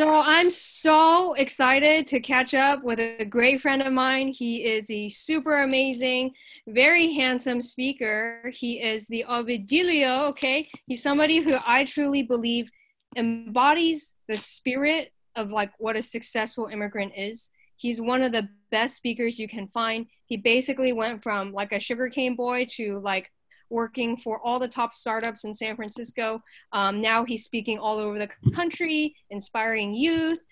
So I'm so excited to catch up with a great friend of mine. He is a super amazing, very handsome speaker. He is the Ovidilio, okay? He's somebody who I truly believe embodies the spirit of like what a successful immigrant is. He's one of the best speakers you can find. He basically went from like a sugarcane boy to like working for all the top startups in San Francisco. Um, now he's speaking all over the country, inspiring youth.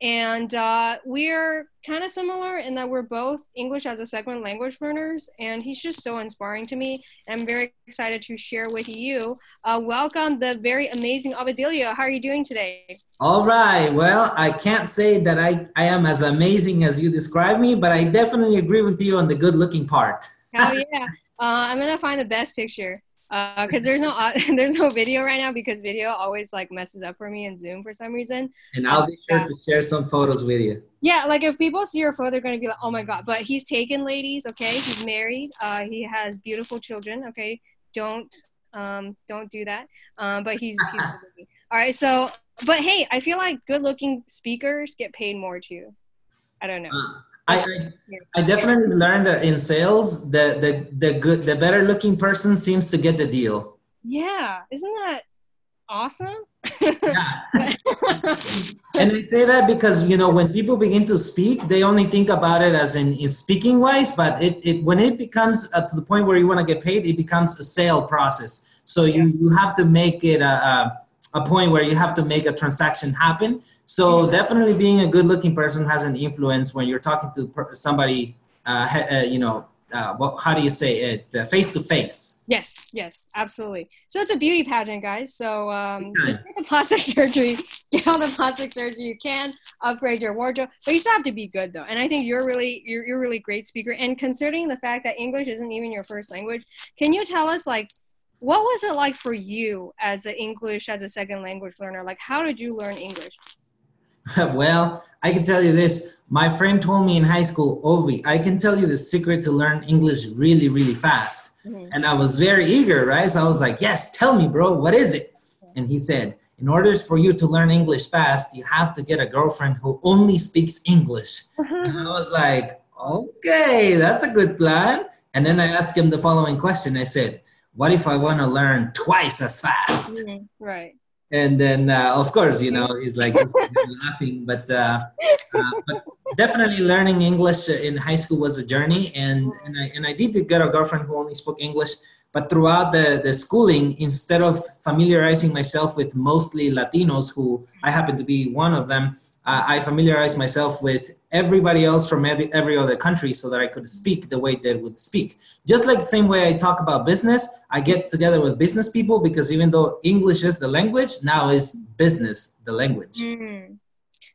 And uh, we're kind of similar in that we're both English as a second language learners. And he's just so inspiring to me. I'm very excited to share with you. Uh, welcome, the very amazing Ovidilio. How are you doing today? All right. Well, I can't say that I, I am as amazing as you describe me, but I definitely agree with you on the good looking part. Hell yeah. Uh, I'm gonna find the best picture because uh, there's no uh, there's no video right now because video always like messes up for me in Zoom for some reason. And I'll be sure to share some photos with you. Yeah, like if people see your photo, they're gonna be like, "Oh my god!" But he's taken, ladies. Okay, he's married. Uh, he has beautiful children. Okay, don't um don't do that. Um, but he's he's all right. So, but hey, I feel like good-looking speakers get paid more too. I don't know. I, I, I definitely learned that in sales, the, the, the good, the better looking person seems to get the deal. Yeah. Isn't that awesome? yeah. and I say that because, you know, when people begin to speak, they only think about it as in, in speaking wise, but it, it, when it becomes uh, to the point where you want to get paid, it becomes a sale process. So you, you have to make it a, a a point where you have to make a transaction happen. So definitely being a good looking person has an influence when you're talking to somebody, uh, uh, you know, uh, what, how do you say it? Face to face. Yes, yes, absolutely. So it's a beauty pageant, guys. So um, just get the plastic surgery, get all the plastic surgery you can, upgrade your wardrobe, but you still have to be good though. And I think you're really, you're, you're really great speaker. And considering the fact that English isn't even your first language, can you tell us like what was it like for you as an english as a second language learner? Like how did you learn english? Well i can tell you this. My friend told me in high school ovi i can tell you the secret to learn english really really fast. Mm-hmm. and i was very eager right? So i was like yes tell me bro what is it? And he said in order for you to learn english fast you have to get a girlfriend who only speaks english. And i was like okay that's a good plan. And then i asked him the following question. I said what if I want to learn twice as fast? Mm-hmm. Right. And then, uh, of course, you know, he's like laughing, but, uh, uh, but definitely learning English in high school was a journey. And, and, I, and I did get a girlfriend who only spoke English, but throughout the, the schooling, instead of familiarizing myself with mostly Latinos, who I happen to be one of them, uh, I familiarized myself with everybody else from every, other country so that I could speak the way they would speak. Just like the same way I talk about business, I get together with business people because even though English is the language, now is business the language. Mm.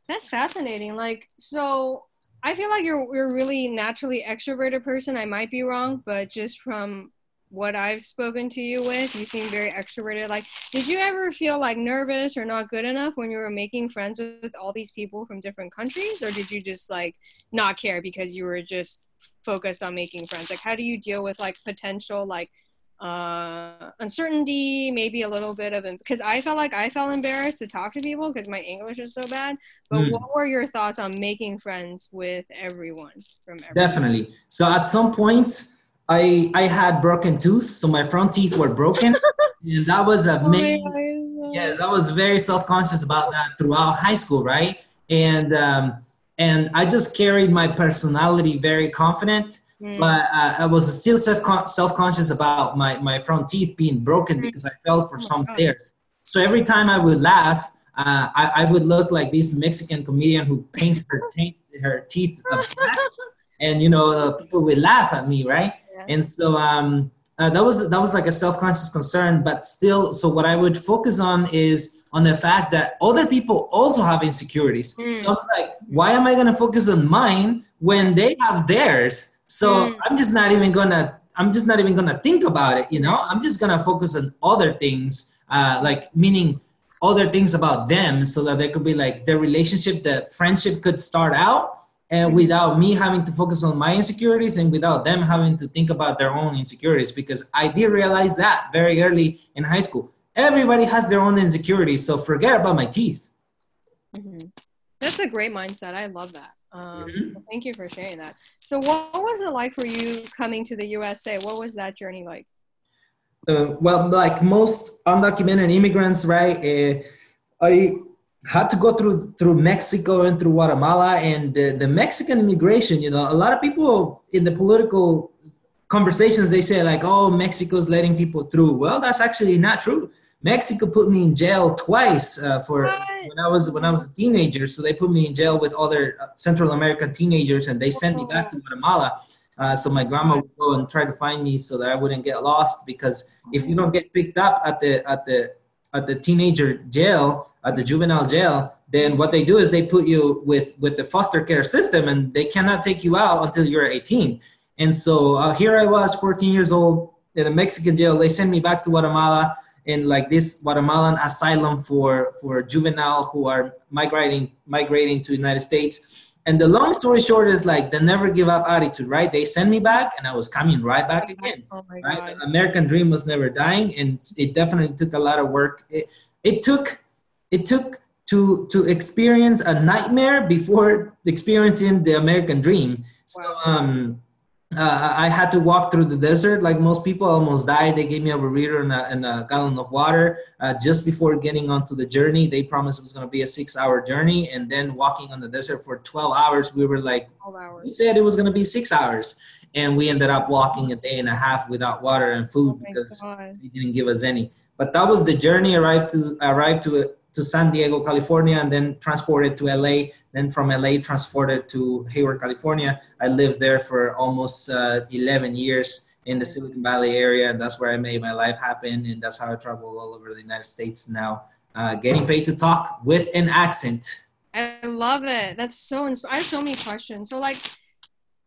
That's fascinating. Like, so I feel like you're, you're really naturally extroverted person. I might be wrong, but just from what I've spoken to you with, you seem very extroverted. Like, did you ever feel like nervous or not good enough when you were making friends with all these people from different countries, or did you just like not care because you were just focused on making friends? Like, how do you deal with like potential like uh uncertainty maybe a little bit of because i felt like i felt embarrassed to talk to people because my english is so bad but mm. what were your thoughts on making friends with everyone from everyone? definitely so at some point I I had broken tooth, so my front teeth were broken, and that was a oh main. yes, I was very self conscious about that throughout high school, right? And um, and I just carried my personality very confident, mm. but uh, I was still self self conscious about my my front teeth being broken mm. because I fell for oh some God. stairs. So every time I would laugh, uh, I, I, would look like this Mexican comedian who paints her, t- her teeth black, and you know uh, people would laugh at me, right? And so um, uh, that was that was like a self-conscious concern, but still. So what I would focus on is on the fact that other people also have insecurities. Mm. So I was like, why am I going to focus on mine when they have theirs? So mm. I'm just not even gonna. I'm just not even gonna think about it. You know, I'm just gonna focus on other things, uh, like meaning other things about them, so that they could be like their relationship, the friendship could start out and without me having to focus on my insecurities and without them having to think about their own insecurities because i did realize that very early in high school everybody has their own insecurities so forget about my teeth mm-hmm. That's a great mindset. I love that. Um, mm-hmm. so thank you for sharing that. So, what, what, was it like for you coming to the USA? What was that journey like? Uh, well, like most undocumented immigrants, right? Uh, I had to go through through Mexico and through Guatemala, and the, the Mexican immigration. You know, a lot of people in the political conversations they say like, "Oh, Mexico's letting people through." Well, that's actually not true. Mexico put me in jail twice uh, for when I was when I was a teenager. So they put me in jail with other uh, Central American teenagers, and they sent me back to Guatemala. Uh, so my grandma would go and try to find me so that I wouldn't get lost. Because if you don't get picked up at the at the at the teenager jail, at the juvenile jail, then what they do is they put you with with the foster care system, and they cannot take you out until you're 18. And so uh, here I was, 14 years old, in a Mexican jail. They sent me back to Guatemala in like this Guatemalan asylum for for juvenile who are migrating migrating to the United States. And the long story short is like the never give up attitude, right? They sent me back and I was coming right back again. Oh right? The American dream was never dying and it definitely took a lot of work. It, it took it took to to experience a nightmare before experiencing the American dream. So um uh, I had to walk through the desert like most people. almost died. They gave me a burrito and a, and a gallon of water uh, just before getting onto the journey. They promised it was going to be a six-hour journey, and then walking on the desert for 12 hours. We were like, we said it was going to be six hours, and we ended up walking a day and a half without water and food oh because God. they didn't give us any. But that was the journey. Arrived to arrived to to San Diego, California, and then transported to LA. Then from LA, transported to Hayward, California. I lived there for almost uh, 11 years in the Silicon Valley area, and that's where I made my life happen. And that's how I travel all over the United States now, uh, getting paid to talk with an accent. I love it. That's so. Insp- I have so many questions. So, like,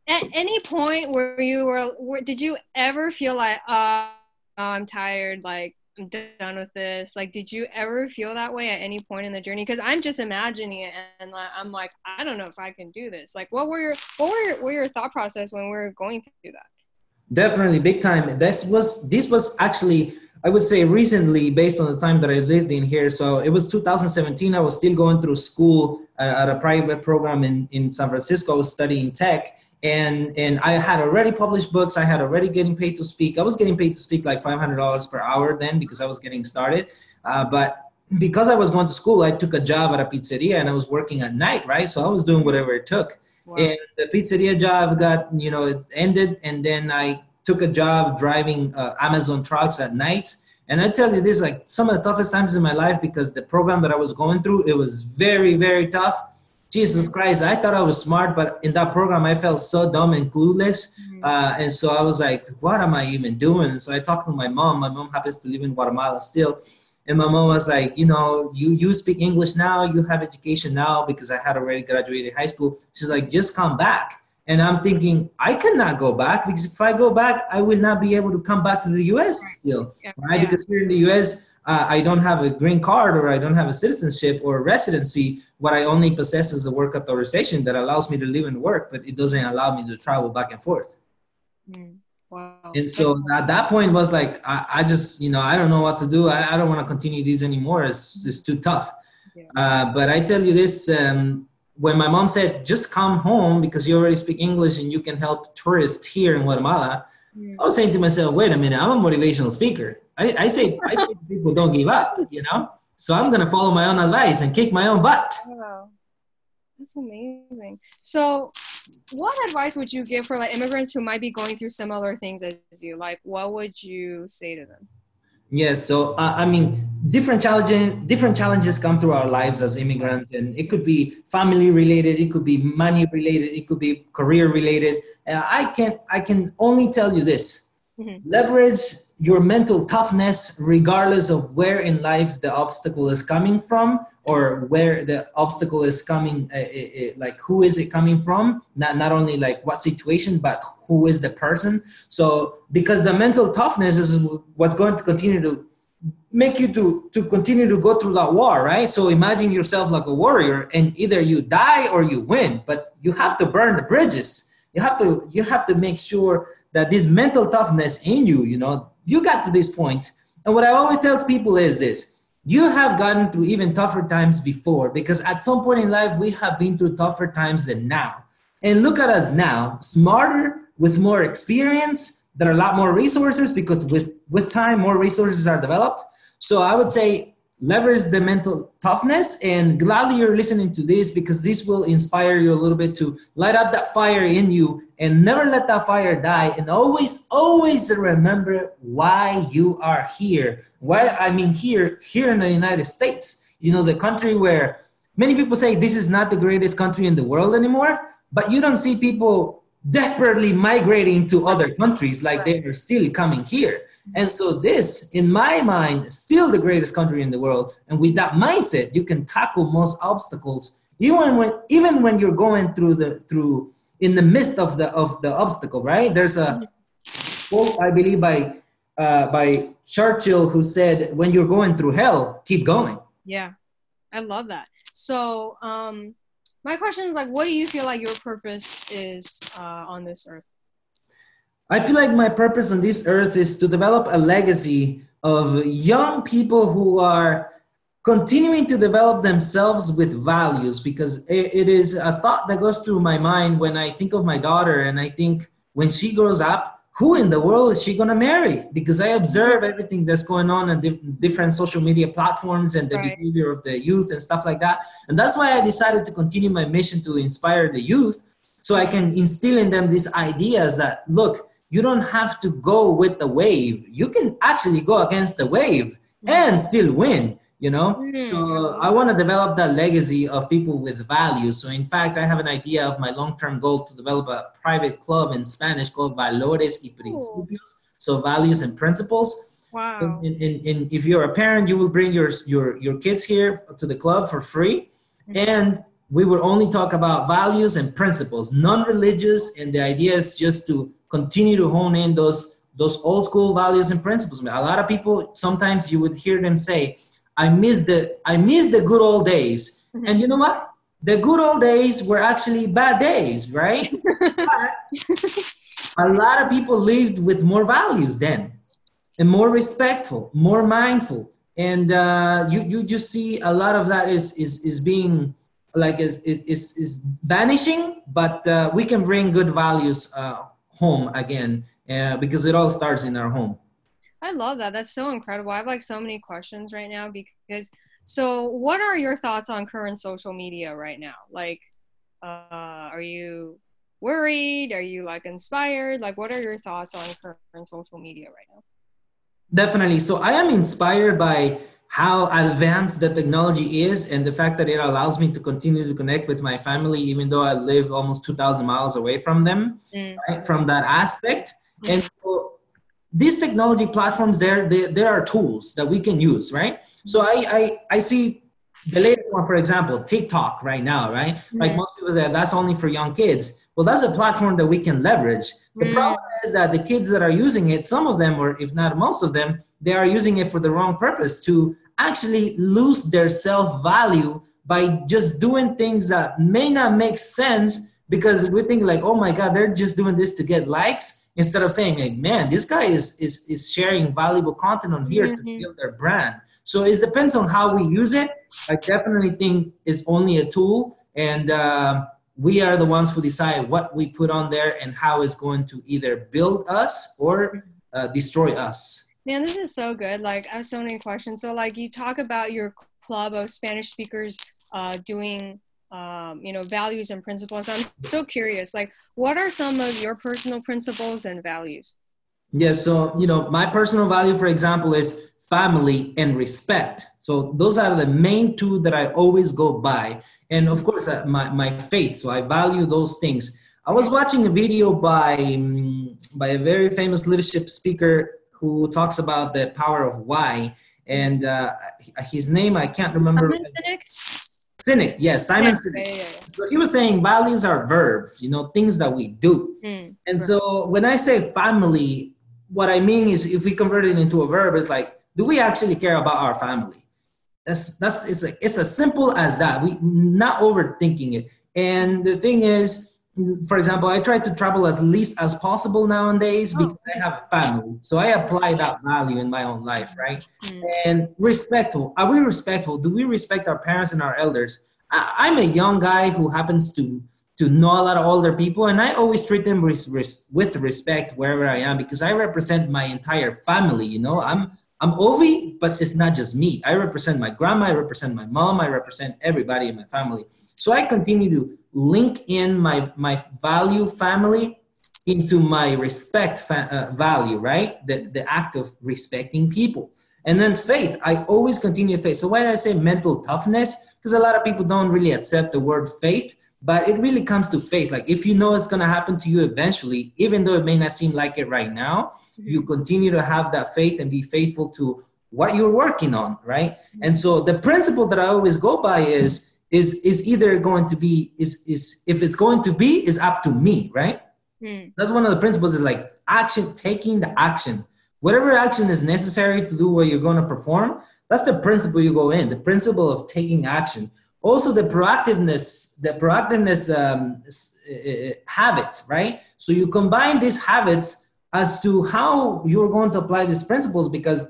at any point where you were, where, did you ever feel like, uh, I'm tired, like I'm done with this. Like, did you ever feel that way at any point in the journey? Because I'm just imagining it, and I'm like, I don't know if I can do this. Like, what were your what were your, were your thought process when we were going through that? Definitely, big time. This was this was actually I would say recently, based on the time that I lived in here. So it was 2017. I was still going through school uh, at a private program in in San Francisco. Studying tech and and I had already published books. I had already getting paid to speak. I was getting paid to speak like five hundred dollars per hour then because I was getting started. Uh, but because I was going to school, I took a job at a pizzeria and I was working at night, right? So I was doing whatever it took. Wow. And the pizzeria job got you know it ended, and then I took a job driving uh, Amazon trucks at night. And I tell you this, like some of the toughest times in my life because the program that I was going through, it was very, very tough Jesus Christ, I thought I was smart, but in that program, I felt so dumb and clueless. Mm-hmm. Uh, and so I was like, what am I even doing? And so I talked to my mom. My mom happens to live in Guatemala still. And my mom was like, you know, you, you speak English now, you have education now because I had already graduated high school. She's like, just come back. And I'm thinking, I cannot go back because if I go back, I will not be able to come back to the US still, yeah. right? Yeah. Because here in the US, uh, I don't have a green card or I don't have a citizenship or a residency. What I only possess is a work authorization that allows me to live and work, but it doesn't allow me to travel back and forth. Mm, wow. And so at that point was like, I, I, just, you know, I don't know what to do. I, I don't want to continue these anymore. It's, it's too tough. Yeah. Uh, but I tell you this, um, when my mom said, just come home because you already speak English and you can help tourists here in Guatemala, mm. I was saying to myself, wait a minute, I'm a motivational speaker. I, I say, I say people don't give up, you know? So I'm going to follow my own advice and kick my own butt. Wow. That's amazing. So, what advice would you give for like immigrants who might be going through similar things as you? Like, what would you say to them? Yes. So uh, I mean, different challenges different challenges come through our lives as immigrants, and it could be family related, it could be money related, it could be career related. Uh, I can I can only tell you this: mm-hmm. leverage your mental toughness, regardless of where in life the obstacle is coming from, or where the obstacle is coming. Uh, uh, uh like who is it coming from? Not not only like what situation, but who is the person so because the mental toughness is what's going to continue to make you to to continue to go through that war right so imagine yourself like a warrior and either you die or you win but you have to burn the bridges you have to you have to make sure that this mental toughness in you you know you got to this point and what i always tell people is this you have gotten through even tougher times before because at some point in life we have been through tougher times than now. And look at us now, smarter, with more experience, there are a lot more resources because with, with time, more resources are developed. So I would say leverage the mental toughness and gladly you're listening to this because this will inspire you a little bit to light up that fire in you and never let that fire die. And always always remember why you are here. Why i mean here here in the united states. You know the country where many people say this is not the greatest country in the world anymore but you don't see people desperately migrating to other countries like they are still coming here. And so this in my mind still the greatest country in the world. And with that mindset you can tackle most obstacles even when even when you're going through the through in the midst of the of the obstacle right? There's a quote i believe by uh, by churchill who said when you're going through hell keep going. Yeah i love that. So um my question is like, what do you feel like your purpose is uh, on this earth? I feel like my purpose on this earth is to develop a legacy of young people who are continuing to develop themselves with values because it, it is a thought that goes through my mind when I think of my daughter and I think when she grows up, who in the world is she going to marry? Because I observe everything that's going on on di- different social media platforms and the right. behavior of the youth and stuff like that. And that's why I decided to continue my mission to inspire the youth so I can instill in them these ideas that, look, you don't have to go with the wave. You can actually go against the wave and mm-hmm. still win you know? Mm-hmm. so i want to develop that legacy of people with values so in fact i have an idea of my long-term goal to develop a private club in spanish called valores y principios. So values and principles. Wow. And, and, and, if you're a parent you will bring your your your kids here to the club for free. Mm-hmm. and we will only talk about values and principles non-religious. And the idea is just to continue to hone in those those old school values and principles. A lot of people sometimes you would hear them say I miss the I miss the good old days. Mm-hmm. And you know what? The good old days were actually bad days, right? But a lot of people lived with more values then, and more respectful, more mindful, and uh, you you just see a lot of that is is is being like is is is vanishing. But uh, we can bring good values uh, home again uh, because it all starts in our home. I love that. That's so incredible. I have like so many questions right now because so what are your thoughts on current social media right now? Like uh are you worried? Are you like inspired? Like what are your thoughts on current social media right now? Definitely. So I am inspired by how advanced the technology is and the fact that it allows me to continue to connect with my family even though I live almost 2000 miles away from them mm. right? from that aspect. Mm. And so these technology platforms there they, there are tools that we can use right? So i i, I see the latest one for example tiktok right now right? Mm-hmm. like most people say that's only for young kids. Well that's a platform that we can leverage. The mm-hmm. problem is that the kids that are using it some of them or if not most of them they are using it for the wrong purpose to actually lose their self-value by just doing things that may not make sense because we think like oh my god they're just doing this to get likes instead of saying like man this guy is is, is sharing valuable content on here mm-hmm. to build their brand. So it depends on how we use it. I definitely think it's only a tool and uh, we are the ones who decide what we put on there and how it's going to either build us or uh, destroy us. Man this is so good. Like i have so many questions. So like you talk about your club of spanish speakers uh, doing um, you know values and principles. I'm so curious like what are some of your personal principles and values? Yeah so you know my personal value for example is family and respect. So those are the main two that i always go by. And of course uh, my, my faith so i value those things. I was watching a video by um, by a very famous leadership speaker who talks about the power of why. And uh, his name i can't remember Sinek, yes, Simon yes. Yeah, yeah, yeah. So he was saying values are verbs, you know, things that we do. Mm, and right. so when I say family, what I mean is if we convert it into a verb, it's like, do we actually care about our family? That's that's it's like it's as simple as that. We not overthinking it. And the thing is, for example, I try to travel as least as possible nowadays Oh. because I have a family. So I apply that value in my own life, right? Mm. And respectful. Are we respectful? Do we respect our parents and our elders? I, I'm a young guy who happens to to know a lot of older people, and I always treat them res, res, with respect wherever I am because I represent my entire family. You know, I'm I'm Ovi, but it's not just me. I represent my grandma, I represent my mom, I represent everybody in my family. So I continue to link in my my value family into my respect fa- uh, value, right? The the act of respecting people. And then faith, I always continue faith. So why I say mental toughness? Because a lot of people don't really accept the word faith, but it really comes to faith. Like if you know it's gonna happen to you eventually, even though it may not seem like it right now, you continue to have that faith and be faithful to what you're working on right and so the principle that i always go by is is is either going to be is is if it's going to be is up to me right? Mm. that's one of the principles is like action taking the action. Whatever action is necessary to do what you're going to perform that's the principle you go in the principle of taking action. Also the proactiveness the proactiveness um, uh, habits right? So you combine these habits as to how you're going to apply these principles because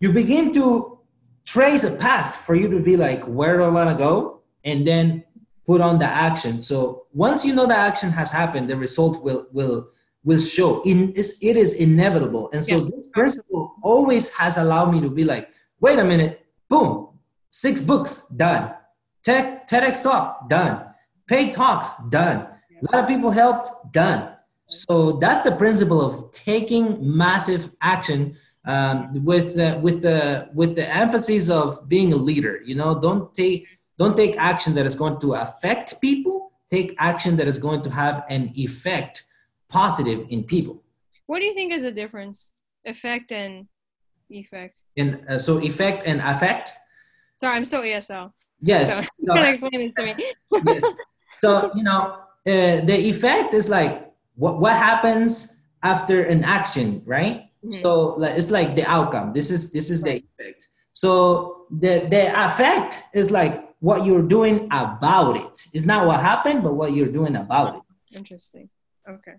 you begin to trace a path for you to be like where do i want to go and then put on the action. So once you know the action has happened the result will will will show. In is it is inevitable. And so Yes. this principle always has allowed me to be like wait a minute boom six books done. Tech TEDx talk done. Paid talks done. A lot of people helped done. So that's the principle of taking massive action um, with the with the with the emphasis of being a leader. You know, don't take don't take action that is going to affect people. Take action that is going to have an effect positive in people. What do you think is the difference? Effect and effect. And uh, so effect and affect. Sorry, I'm still ESL. Yes. So No, you explain it to me. yes. So you know, uh, the effect is like what what happens after an action, right? Mhm. So like, it's like the outcome. This is this is the effect. So the the effect is like what you're doing about it. It's not what happened, but what you're doing about it. Interesting. Okay.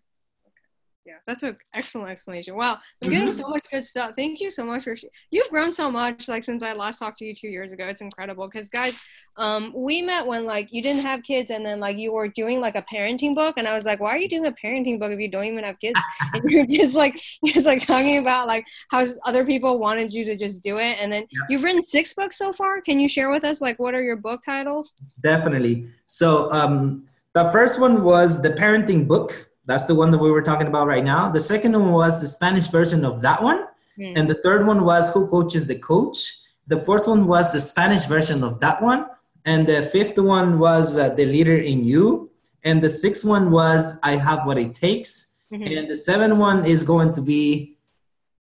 Yeah, that's an excellent explanation. Wow, I'm getting Mhm. so much good stuff. Thank you so much for. Sh- You've grown so much, like since I last talked to you two years ago. It's incredible. Because guys, um, we met when like you didn't have kids, and then like you were doing like a parenting book, and I was like, why are you doing a parenting book if you don't even have kids? and you're just like just like talking about like how other people wanted you to just do it, and then Yeah. you've written six books so far. Can you share with us like what are your book titles? Definitely. So um, the first one was the parenting book. That's the one that we were talking about right now. The second one was the Spanish version of that one. Hmm. And the third one was Who Coaches the Coach. The fourth one was the Spanish version of that one. And the fifth one was uh, The Leader in You. And the sixth one was I Have What It Takes. Mhm. And the seventh one is going to be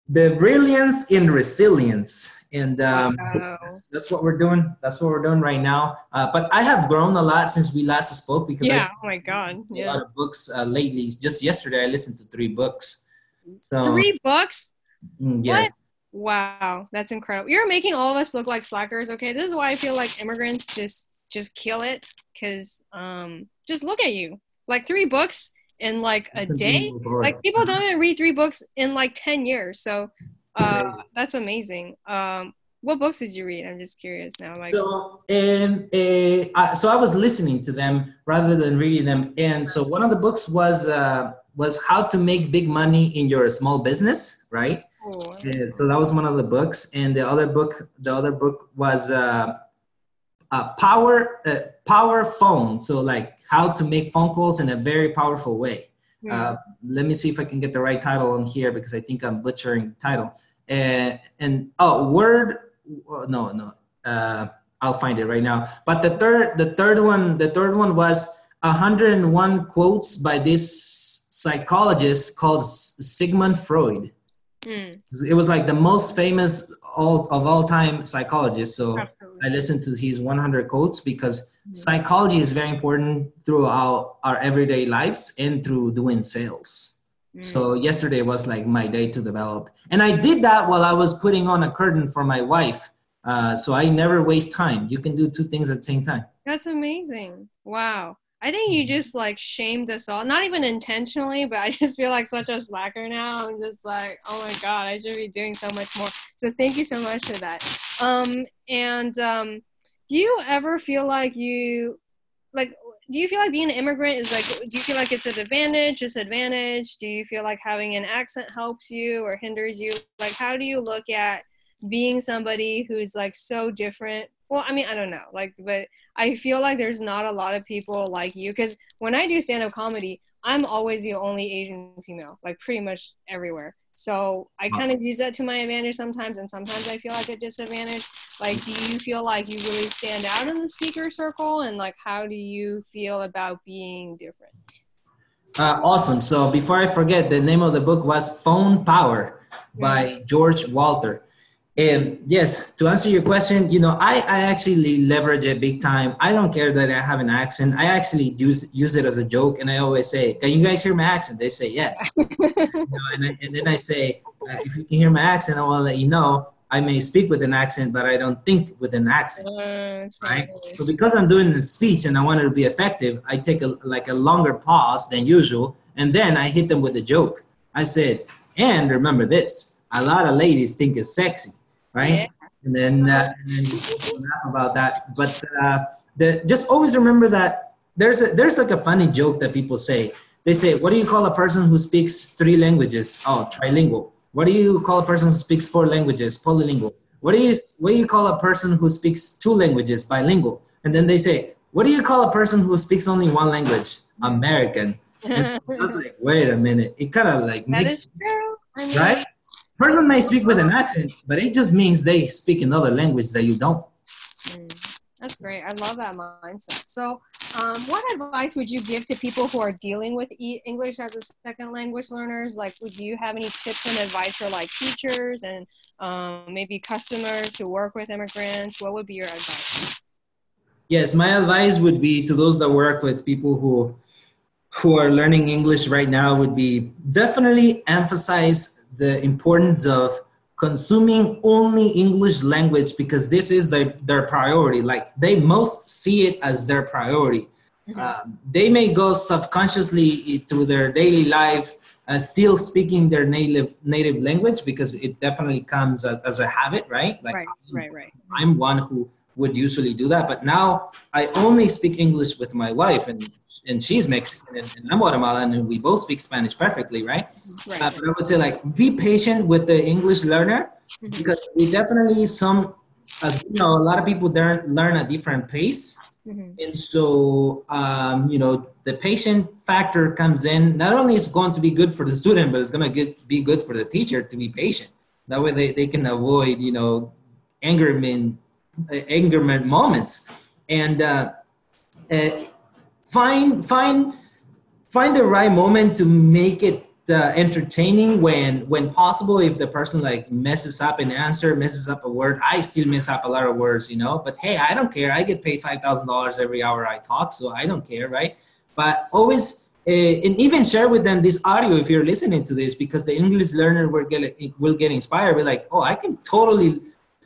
The Brilliance in Resilience. And um, Wow. that's what we're doing. That's what we're doing right now. Uh, but I have grown a lot since we last spoke because yeah. I Oh my God. a lot of books uh, lately. Just yesterday, I listened to three books. So Three books. mm, yes, Wow, that's incredible. You're making all of us look like slackers. Okay, this is why I feel like immigrants just just kill it because um just look at you like three books in like a day. Like people don't even read three books in like ten years. So uh, that's amazing. Um, what books did you read? I'm just curious now. Like So, um, uh, I- so I was listening to them rather than reading them, and so one of the books was uh, was how to make big money in your small business, right? oh, Yeah, so that was one of the books, and the other book, the other book was uh, uh, power uh, power phone. So like how to make phone calls in a very powerful way. hmm. Uh, let me see if I can get the right title on here because I think I'm butchering the title. Uh, and oh, word, uh, no, no, uh, I'll find it right now. But the third, the third one, the third one was 101 quotes by this psychologist called Sigmund Freud. Hmm, It was like the most famous all of all time psychologist. So. I listened to his 100 quotes because psychology is very important throughout our everyday lives and through doing sales. Hmm. So yesterday was like my day to develop, and I did that while I was putting on a curtain for my wife. Uh, so I never waste time. You can do two things at the same time. That's amazing. Wow. I think you just like shamed us all. Not even intentionally, but I just feel like such a slacker now. I'm just like, oh my god, I should be doing so much more. So thank you so much for that. Um, and um, do you ever feel like you like do you feel like being an immigrant is like do you feel like it's an advantage disadvantage do you feel like having an accent helps you or hinders you like how do you look at being somebody who's like so different well i mean i don't know like but i feel like there's not a lot of people like you because when i do stand-up comedy i'm always the only asian female like pretty much everywhere so I kind of use that to my advantage sometimes, and sometimes I feel like a disadvantage. Like, do you feel like you really stand out in the speaker circle, and like, how do you feel about being different? Uh, awesome. So before I forget, the name of the book was Phone Power by George Walther. And yes, to answer your question, you know, I, I actually leverage it big time. I don't care that I have an accent. I actually use use it as a joke, and I always say, "Can you guys hear my accent?" They say yes. you know, and, I, and, then I say, uh, "If you can hear my accent, I want to let you know I may speak with an accent, but I don't think with an accent." Uh, right. So because I'm doing a speech and I want it to be effective, I take a like a longer pause than usual, and then I hit them with a joke. I said, "And remember this: a lot of ladies think it's sexy." Right? Yeah. And then, uh, and then laugh about that. But uh, the, just always remember that there's a, there's like a funny joke that people say. They say, "What do you call a person who speaks three languages?" Oh, trilingual. What do you call a person who speaks four languages? Polylingual. What do you what do you call a person who speaks two languages? Bilingual. And then they say, "What do you call a person who speaks only one language?" American. I was like, "Wait a minute." It kind of like mixed, I mean, right? Person may speak with an accent, but it just means they speak another language that you don't. Mm, that's great. I love that mindset. So, um, what advice would you give to people who are dealing with e- English as a second language learners? Like, would you have any tips and advice for like teachers and um, maybe customers who work with immigrants? What would be your advice? Yes, my advice would be to those that work with people who who are learning English right now would be definitely emphasize the importance of consuming only English language because this is their, their priority. Like they most see it as their priority. Mm-hmm. Um, they may go subconsciously through their daily life uh, still speaking their native native language because it definitely comes as, as a habit, right? Like right, I'm, right, right. I'm one who would usually do that, but now I only speak English with my wife, and and she's Mexican and, and I'm Guatemalan and we both speak Spanish perfectly, right? right. Uh, but I would say like be patient with the English learner mm-hmm. because we definitely some, uh, you know, a lot of people learn learn at different pace. Mm-hmm. And so, um, you know, the patient factor comes in. Not only is going to be good for the student, but it's going to be good for the teacher to be patient. That way, they, they can avoid, you know, angerment, uh, angerment moments. And uh, uh, find find find the right moment to make it uh, entertaining when when possible. If the person like messes up an answer messes up a word i still mess up a lot of words you know? But hey i don't care. I get paid $5000 every hour i talk so i don't care right? But always uh, and even share with them this audio if you're listening to this because the english learner will get will get inspired. Be like oh i can totally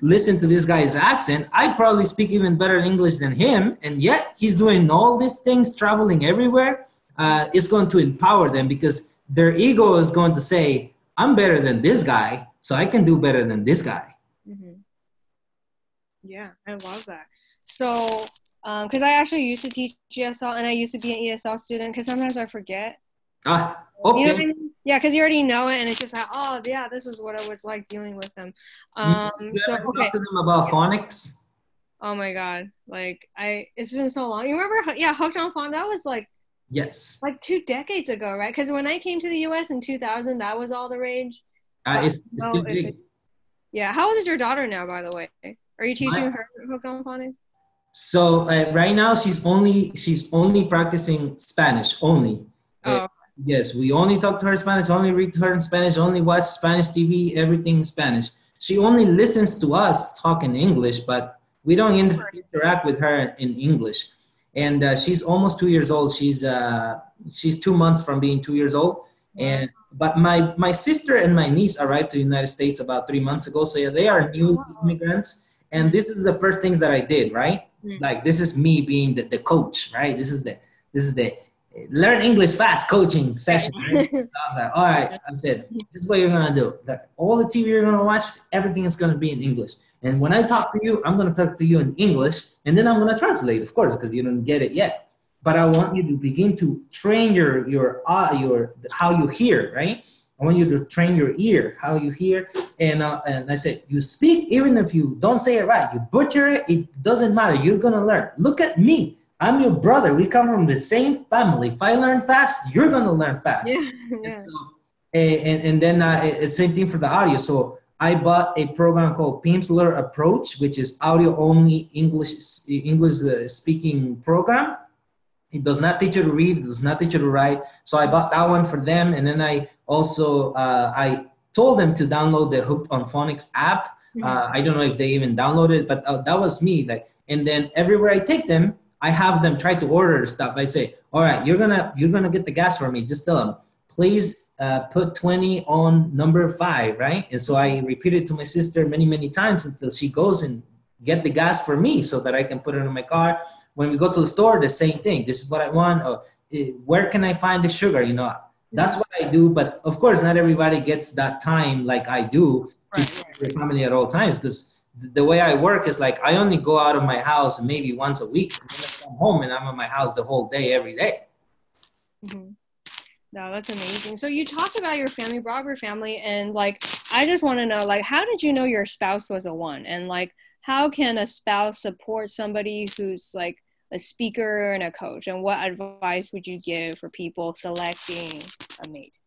listen to this guy's accent, I probably speak even better English than him, and yet he's doing all these things, traveling everywhere. Uh, it's going to empower them because their ego is going to say, "I'm better than this guy, so I can do better than this guy." Mm-hmm. Yeah, I love that. So, um, because um, I actually used to teach ESL, and I used to be an ESL student, because sometimes I forget. Ah, Okay. You know I mean? Yeah, because you already know it, and it's just like, oh, yeah, this is what it was like dealing with them. Um, so okay. To them about phonics. Oh my god, like I, it's been so long. You remember? Yeah, hooked on phonics. That was like. Yes. Like two decades ago, right? Because when I came to the U.S. in 2000, that was all the rage. Uh, it's, it's still big. It, yeah. How old is your daughter now, by the way? Are you teaching my, her hooked on phonics? So uh, right now she's only she's only practicing Spanish only. Oh. Yes, we only talk to her in Spanish, only read to her in Spanish, only watch Spanish TV, everything in Spanish. She only listens to us talk in English, but we don't inter- interact with her in English. And uh, she's almost two years old. She's uh, she's two months from being two years old. And but my my sister and my niece arrived to the United States about three months ago. So yeah, they are new immigrants. And this is the first things that I did, right? Mm-hmm. Like this is me being the, the coach, right? This is the this is the learn English fast coaching session. Right? I was like, all right. I said, this is what you're gonna do. That all the TV you're gonna watch, everything is gonna be in English. And when I talk to you, I'm gonna talk to you in English, and then I'm gonna translate, of course, because you don't get it yet. But I want you to begin to train your your uh, your how you hear, right? I want you to train your ear, how you hear. And uh, and I said, you speak even if you don't say it right, you butcher it. It doesn't matter. You're gonna learn. Look at me. I'm your brother. We come from the same family. If I learn fast, you're gonna learn fast. Yeah, yeah. And, so, and, and then uh, it's same thing for the audio. So I bought a program called Pimsleur Approach, which is audio only English English uh, speaking program. It does not teach you to read. It does not teach you to write. So I bought that one for them, and then I also uh, I told them to download the Hooked on Phonics app. Mm-hmm. Uh, I don't know if they even downloaded it, but uh, that was me. Like, and then everywhere I take them, I have them try to order stuff. I say, all right, you're gonna you're gonna get the gas for me. Just tell them, please uh, put 20 on number five, right? And so I repeat it to my sister many many times until she goes and get the gas for me so that I can put it in my car. When we go to the store, the same thing. This is what I want. Or, eh, where can I find the sugar? You know, that's what I do. But of course, not everybody gets that time like I do to right. family at all times because the way I work is like I only go out of my house maybe once a week. And then I come home and I'm in my house the whole day, every day. Mm-hmm. No, that's amazing. So you talked about your family, your family, and like I just want to know, like, how did you know your spouse was a one, and like, how can a spouse support somebody who's like a speaker and a coach, and what advice would you give for people selecting a mate?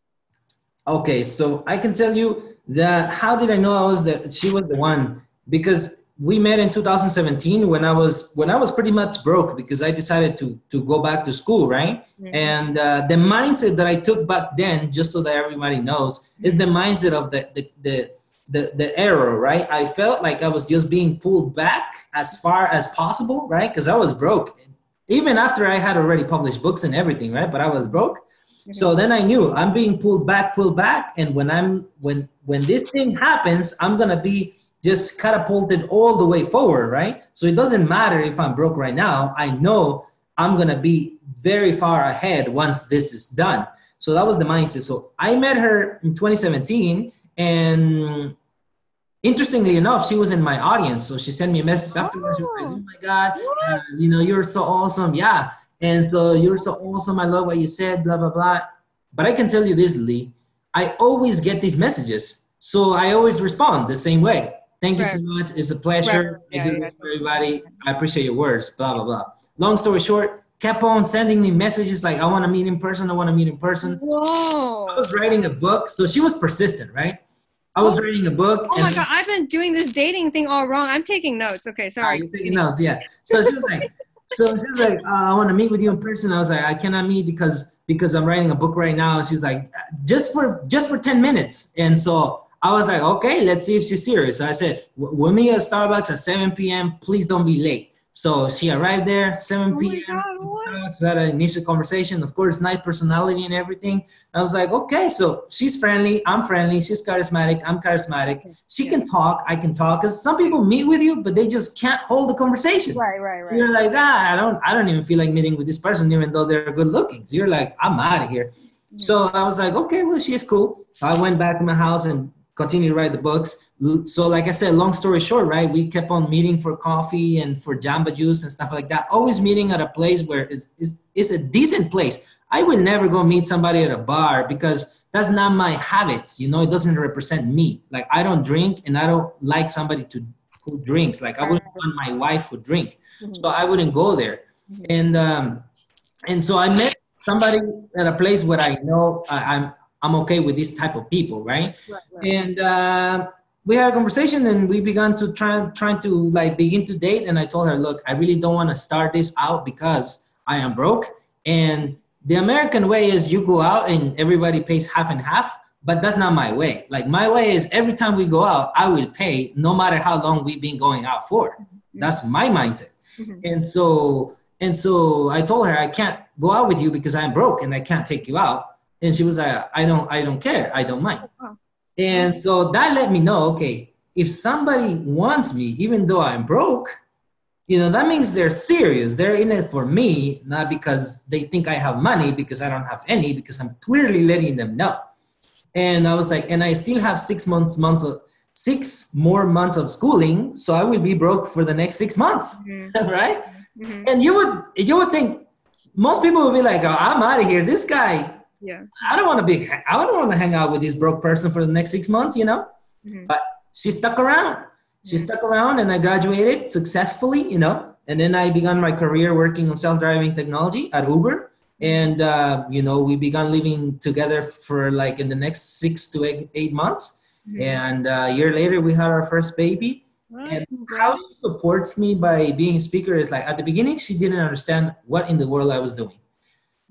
Okay, so I can tell you that how did I know I was that she was the one because we met in 2017 when I was when I was pretty much broke because I decided to to go back to school, right? And uh, the mindset that I took back then, just so that everybody knows, is the mindset of the the the the, the error, right? I felt like I was just being pulled back as far as possible, right? Because I was broke, even after I had already published books and everything, right? But I was broke. Mm-hmm. So then I knew I'm being pulled back, pulled back, and when I'm when when this thing happens, I'm gonna be just catapulted all the way forward, right? So it doesn't matter if I'm broke right now. I know I'm gonna be very far ahead once this is done. So that was the mindset. So I met her in 2017, and interestingly enough, she was in my audience. So she sent me a message afterwards. Was like, "Oh my God, uh, you know, you're so awesome, yeah." And so you're so awesome. I love what you said. Blah blah blah. But I can tell you this, Lee. I always get these messages, so I always respond the same way. Thank you so much. It's a pleasure. I do this for everybody. I appreciate your words. Blah blah blah. Long story short, kept on sending me messages like, "I want to meet in person. I want to meet in person." Whoa! I was writing a book, so she was persistent, right? I was oh. writing a book. Oh my god! I've been doing this dating thing all wrong. I'm taking notes. Okay, sorry. You're taking notes, yeah. So she was like, so she was like, uh, "I want to meet with you in person." I was like, "I cannot meet because because I'm writing a book right now." She's like, "Just for just for ten minutes." And so I was like, okay, let's see if she's serious. So I said, we'll meet at Starbucks at 7 p.m. Please don't be late. So she arrived there 7 p.m. Oh we had an initial conversation. Of course, nice personality and everything. I was like, okay, so she's friendly. I'm friendly. She's charismatic. I'm charismatic. She can talk. I can talk. Because some people meet with you, but they just can't hold the conversation. Right, right, right. You're like, ah, I don't, I don't even feel like meeting with this person, even though they're good looking. So you're like, I'm out of here. So I was like, okay, well, she's cool. I went back to my house and continue to write the books. So, like I said, long story short, right? We kept on meeting for coffee and for jamba juice and stuff like that. Always meeting at a place where it's, it's, it's a decent place. I would never go meet somebody at a bar because that's not my habits. You know, it doesn't represent me. Like I don't drink, and I don't like somebody to who drinks. Like I wouldn't want my wife who drink, mm-hmm. so I wouldn't go there. Mm-hmm. And um, and so I met somebody at a place where I know I, I'm I'm okay with this type of people, right? right, right. And uh, we had a conversation, and we began to try trying to like begin to date. And I told her, look, I really don't want to start this out because I am broke. And the American way is you go out and everybody pays half and half, but that's not my way. Like my way is every time we go out, I will pay no matter how long we've been going out for. Mm-hmm. That's my mindset. Mm-hmm. And so and so I told her I can't go out with you because I'm broke and I can't take you out and she was like i don't i don't care i don't mind oh. and so that let me know okay if somebody wants me even though i'm broke you know that means they're serious they're in it for me not because they think i have money because i don't have any because i'm clearly letting them know and i was like and i still have six months months of six more months of schooling so i will be broke for the next six months mm-hmm. right mm-hmm. and you would you would think most people would be like oh, i'm out of here this guy yeah i don't want to be i don't want to hang out with this broke person for the next six months you know mm-hmm. but she stuck around she stuck around and I graduated successfully, you know, and then I began my career working on self-driving technology at Uber. And, uh, you know, we began living together for like in the next six to eight, eight months. Mm-hmm. And uh, a year later, we had our first baby. And how she supports me by being a speaker is like at the beginning, she didn't understand what in the world I was doing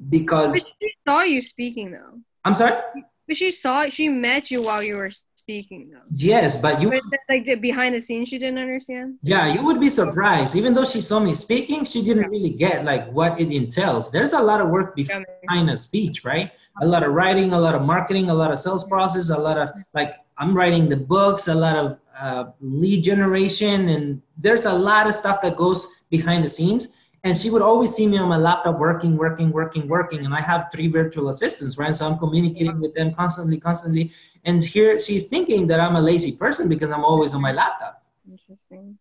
because but she saw you speaking though. I'm sorry. But she saw she met you while you were speaking though. Yes, but you like behind the scenes, she didn't understand. Yeah, you would be surprised. Even though she saw me speaking, she didn't yeah. really get like what it entails. There's a lot of work behind a speech, right? A lot of writing, a lot of marketing, a lot of sales process, a lot of like I'm writing the books, a lot of uh, lead generation, and there's a lot of stuff that goes behind the scenes and she would always see me on my laptop working working working working. And i have three virtual assistants right? So i'm communicating with them constantly constantly. And here she's thinking that i'm a lazy person because i'm always on my laptop. Interesting.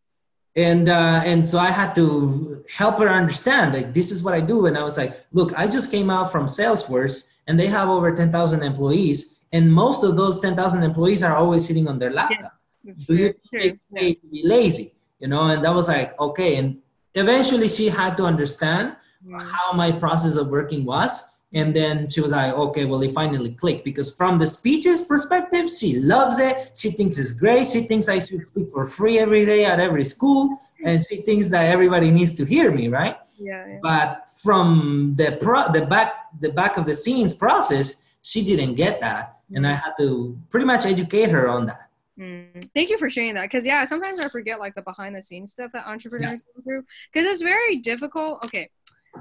And uh, and so i had to help her understand like this is what i do. And i was like look i just came out from salesforce and they have over 10000 employees. And most of those 10000 employees are always sitting on their laptop. Yes, do you take to be lazy you know? And that was like okay. And eventually she had to understand how my process of working was. And then she was like okay well it finally clicked. Because from the speeches perspective she loves it. She thinks it's great. She thinks i should speak for free every day at every school. And she thinks that everybody needs to hear me right? Yeah, yeah. but from the pro the back the back of the scenes process she didn't get that. And i had to pretty much educate her on that Mm. Thank you for sharing that. Because yeah, sometimes I forget like the behind the scenes stuff that entrepreneurs yeah. go through. Because it's very difficult. Okay,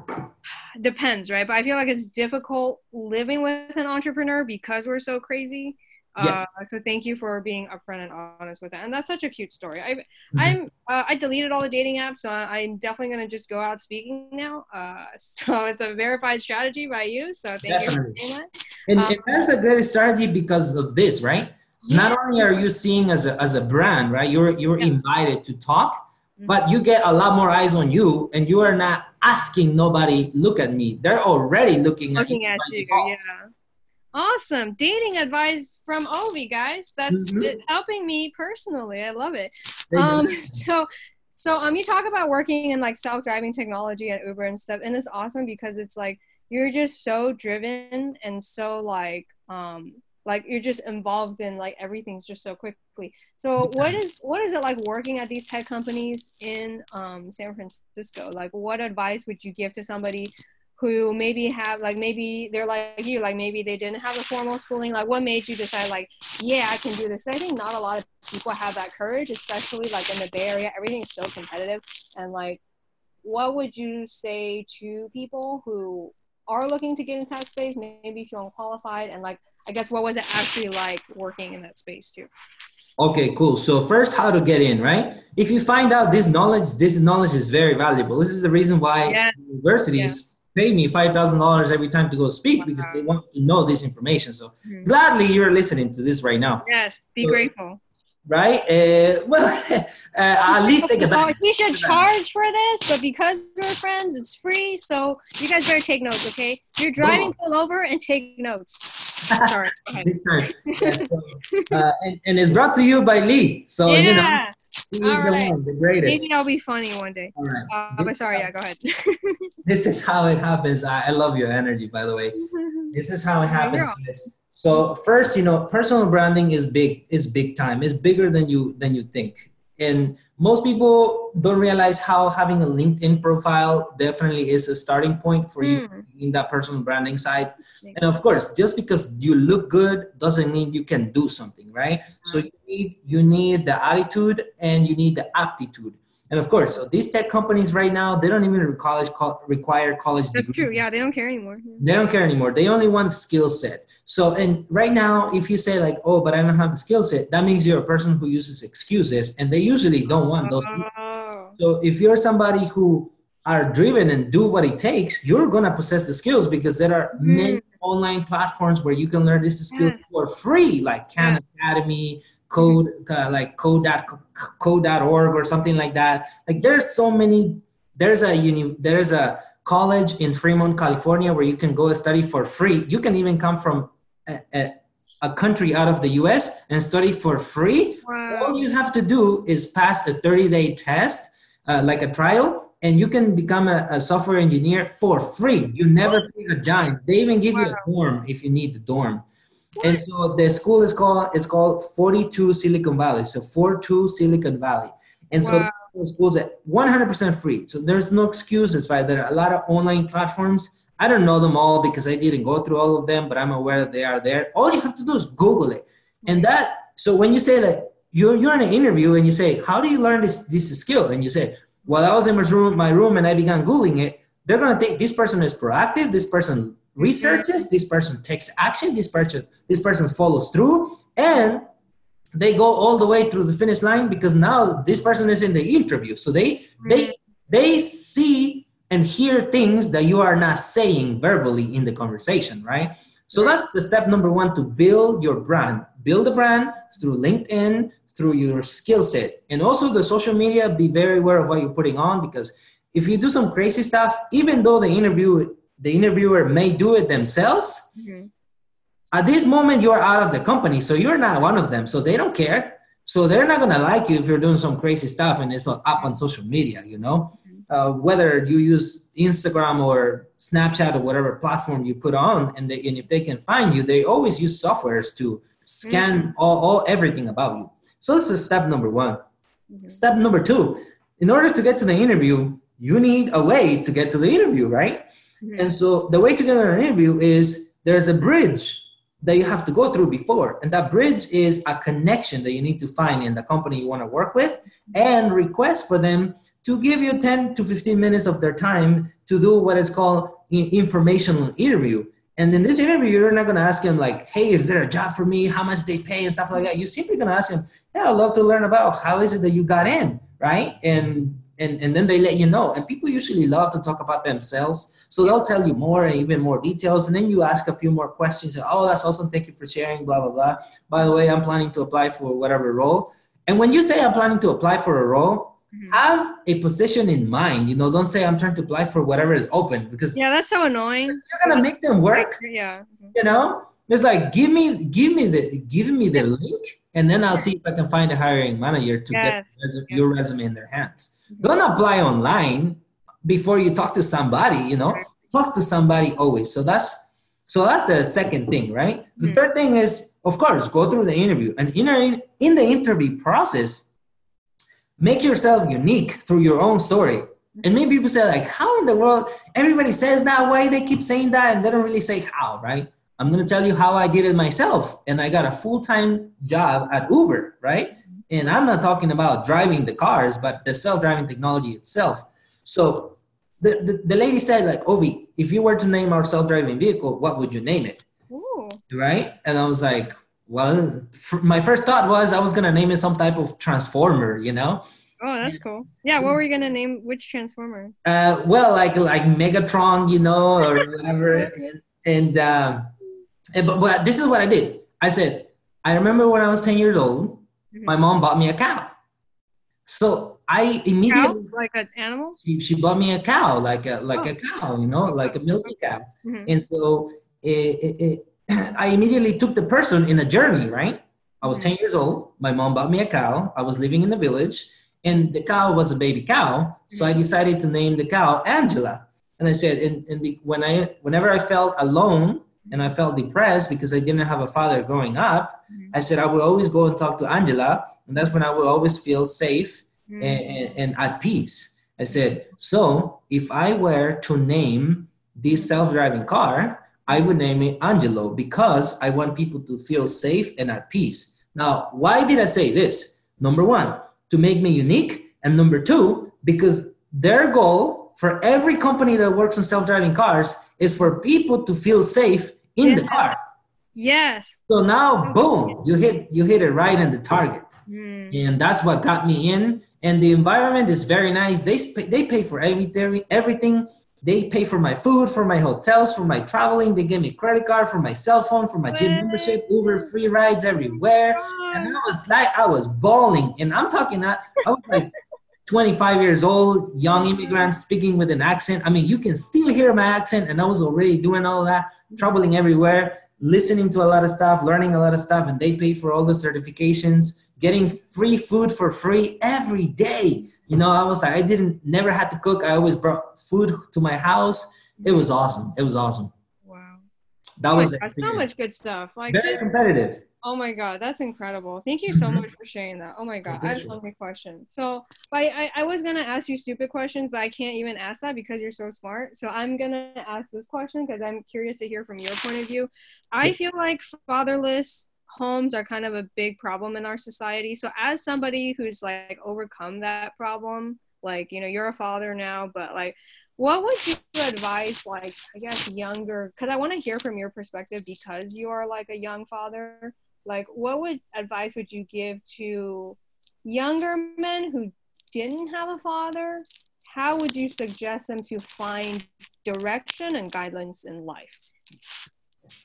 depends, right? But I feel like it's difficult living with an entrepreneur because we're so crazy. Yeah. Uh, so thank you for being upfront and honest with that. And that's such a cute story. I, mm-hmm. I'm, uh, I deleted all the dating apps, so I'm definitely gonna just go out speaking now. Uh, so it's a verified strategy by you. So thank Definitely. you for that. And, um, that's a good strategy because of this, right? Not only are you seeing as a, as a brand right you're you're yes. invited to talk mm-hmm. but you get a lot more eyes on you and you are not asking nobody look at me. They're already looking, looking at you, at you yeah. Awesome. Dating advice from ovi guys. That's mm-hmm. helping me personally. I love it. Um so so um you talk about working in like self-driving technology at uber and stuff and it's awesome because it's like you're just so driven and so like um like you're just involved in like everything's just so quickly. So what is what is it like working at these tech companies in um, san francisco? Like what advice would you give to somebody who maybe have like maybe they're like you like maybe they didn't have a formal schooling? Like what made you decide like yeah i can do this? I think not a lot of people have that courage especially like in the bay area. Everything's so competitive. And like what would you say to people who are looking to get into that space maybe feel unqualified and like I guess what was it actually like working in that space too? Okay, cool. So first, how to get in, right? If you find out this knowledge, this knowledge is very valuable. This is the reason why yeah. universities yeah. pay me five thousand dollars every time to go speak wow. because they want to know this information. So mm-hmm. gladly you're listening to this right now. Yes, be so, grateful right? Uh, well, uh, at least take advantage. We should charge for this, but because we're friends, it's free. So you guys better take notes, okay? You're driving, pull over and take notes. Sorry. so, uh, and, and, it's brought to you by Lee. So, yeah. you know. He's All the right. one, the greatest. Maybe I'll be funny one day. All right. Uh, but sorry, yeah, go ahead. this is how it happens. I, I love your energy, by the way. This is how it happens. So first, you know, personal branding is big, is big time, is bigger than you than you think. And most people don't realize how having a LinkedIn profile definitely is a starting point for mm. you hmm. in that personal branding side. And of course, just because you look good doesn't mean you can do something, right? So you need you need the attitude and you need the aptitude. And of course, so these tech companies right now, they don't even college require college That's degrees. true. Yeah, they don't care anymore. They don't care anymore. They only want skill set. So, and right now, if you say like, "Oh, but I don't have the skill set," that means you're a person who uses excuses, and they usually don't want those. Oh. So if you're somebody who are driven and do what it takes, you're gonna possess the skills because there are mm. many online platforms where you can learn this skill yes. for free, like Khan yeah. Academy, Code, uh, like code.code.org or something like that. Like there's so many. There's a uni. There's a college in Fremont, California, where you can go study for free. You can even come from a, a, a country out of the US and study for free. Wow. All you have to do is pass a 30 day test, uh, like a trial, and you can become a, a, software engineer for free. You never pay a dime. They even give wow. you a dorm if you need the dorm. What? And so the school is called it's called 42 Silicon Valley. So 42 Silicon Valley. And so wow. the school's at 100% free. So there's no excuses, right? There are a lot of online platforms I don't know them all because I didn't go through all of them, but I'm aware that they are there. All you have to do is Google it. And that, so when you say that you're, you're in an interview and you say, how do you learn this, this skill? And you say, well, I was in my room, my room and I began Googling it. They're going to think this person is proactive. This person researches. This person takes action. This person, this person follows through. And they go all the way through the finish line because now this person is in the interview. So they, they, they see and hear things that you are not saying verbally in the conversation, right? So that's the step number one to build your brand. Build a brand through LinkedIn, through your skill set. And also the social media, be very aware of what you're putting on because if you do some crazy stuff, even though the interview the interviewer may do it themselves, mm-hmm. at this moment you're out of the company. So you're not one of them. So they don't care. So they're not gonna like you if you're doing some crazy stuff and it's up on social media, you know? uh, whether you use Instagram or Snapchat or whatever platform you put on, and, they, and if they can find you, they always use softwares to scan mm-hmm. all, all everything about you. So this is step number one. Mm-hmm. Step number two, in order to get to the interview, you need a way to get to the interview, right? Mm-hmm. And so the way to get to an interview is there's a bridge that you have to go through before. And that bridge is a connection that you need to find in the company you want to work with and request for them to give you 10 to 15 minutes of their time to do what is called informational interview. And in this interview, you're not going to ask him like, "Hey, is there a job for me? How much they pay and stuff like that." You're simply going to ask him, "Yeah, I'd love to learn about how is it that you got in, right?" And and, and then they let you know. And people usually love to talk about themselves. So they'll tell you more and even more details. And then you ask a few more questions. Oh, that's awesome. Thank you for sharing, blah, blah, blah. By the way, I'm planning to apply for whatever role. And when you say I'm planning to apply for a role, mm-hmm. have a position in mind. You know, don't say I'm trying to apply for whatever is open because yeah, that's so annoying. You're gonna make them work. Yeah. You know, it's like give me give me the give me the link, and then I'll see if I can find a hiring manager to yes. get your resume in their hands don't apply online before you talk to somebody you know talk to somebody always so that's so that's the second thing right the mm-hmm. third thing is of course go through the interview and in, in the interview process make yourself unique through your own story and maybe people say like how in the world everybody says that way they keep saying that and they don't really say how right i'm going to tell you how i did it myself and i got a full-time job at uber right and I'm not talking about driving the cars, but the self-driving technology itself. So the, the, the lady said, like, Ovi, if you were to name our self-driving vehicle, what would you name it? Ooh. Right? And I was like, well, my first thought was I was gonna name it some type of transformer, you know. Oh, that's cool. Yeah, what were you gonna name? Which transformer? Uh, well, like like Megatron, you know, or whatever. and and, um, and but, but this is what I did. I said, I remember when I was ten years old mm-hmm. my mom bought me a cow. So I immediately cow? like an animal. She, she bought me a cow, like a like oh. a cow, you know, like a milky cow. Mm-hmm. And so it, it, it, I immediately took the person in a journey. Right, I was mm-hmm. ten years old. My mom bought me a cow. I was living in the village, and the cow was a baby cow. So I mm-hmm. decided to name the cow Angela. And I said, and, and the, when I whenever I felt alone and I felt depressed because I didn't have a father growing up, mm-hmm. I said I would always go and talk to Angela, and that's when I would always feel safe mm-hmm. and, and, at peace. I said, so if I were to name this self-driving car, I would name it Angelo because I want people to feel safe and at peace. Now, why did I say this? Number one, to make me unique, and number two, because their goal for every company that works on self-driving cars is for people to feel safe in the car. Yes. So now, boom, you hit you hit it right in the target, mm. and that's what got me in. and the environment is very nice. They they pay for everything. Everything. They pay for my food, for my hotels, for my traveling. They give me credit card for my cell phone, for my gym membership, Uber free rides everywhere. And I was like, I was bawling. And I'm talking that I was like 25 years old, young immigrant speaking with an accent. I mean, you can still hear my accent, and I was already doing all that, traveling everywhere, listening to a lot of stuff, learning a lot of stuff, and they pay for all the certifications getting free food for free every day. You know, I was like, I didn't never had to cook. I always brought food to my house. It was awesome. It was awesome. Wow. That oh was God, so much good stuff. Like very just, competitive. Oh my God, that's incredible. Thank you so mm-hmm. much for sharing that. Oh my God, I have so many questions. So I, I, I was gonna ask you stupid questions, but I can't even ask that because you're so smart. So I'm gonna ask this question because I'm curious to hear from your point of view. I feel like fatherless homes are kind of a big problem in our society. So as somebody who's like overcome that problem, like, you know, you're a father now, but like what would you advise like I guess younger cuz I want to hear from your perspective because you are like a young father. Like what would advice would you give to younger men who didn't have a father? How would you suggest them to find direction and guidance in life?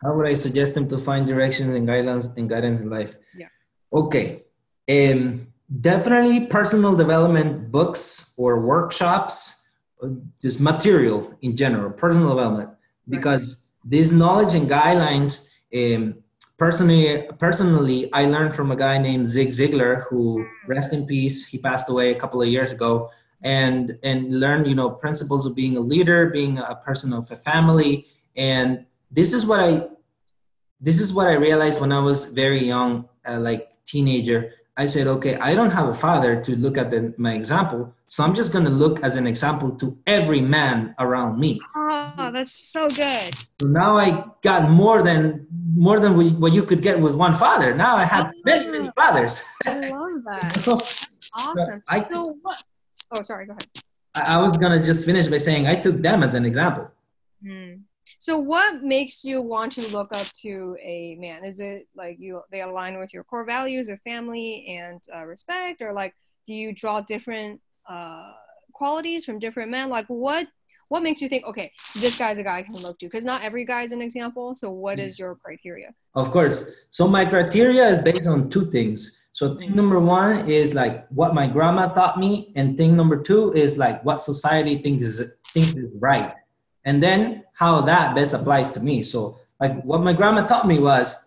How would I suggest them to find directions and guidance and guidance in life? Yeah. Okay. Um, definitely personal development books or workshops, uh, just material in general, personal development, because right. this knowledge and guidelines. Um, personally, personally, I learned from a guy named Zig Ziglar, who rest in peace. He passed away a couple of years ago, and and learned you know principles of being a leader, being a person of a family, and this is what I this is what I realized when I was very young, uh, like teenager. I said, okay, I don't have a father to look at the, my example, so I'm just going to look as an example to every man around me. Oh, that's so good. So now I got more than more than what you could get with one father. Now I have many, many fathers. I love that. awesome. I, so what? Oh, sorry. Go ahead. I, I was gonna just finish by saying I took them as an example. Hmm. So what makes you want to look up to a man? Is it like you they align with your core values of family and uh, respect, or like do you draw different uh, qualities from different men? Like what what makes you think okay this guy's a guy I can look to? Because not every guy is an example. So what is your criteria? Of course. So my criteria is based on two things. So thing number one is like what my grandma taught me, and thing number two is like what society thinks is thinks is right and then how that best applies to me. So, like what my grandma taught me was,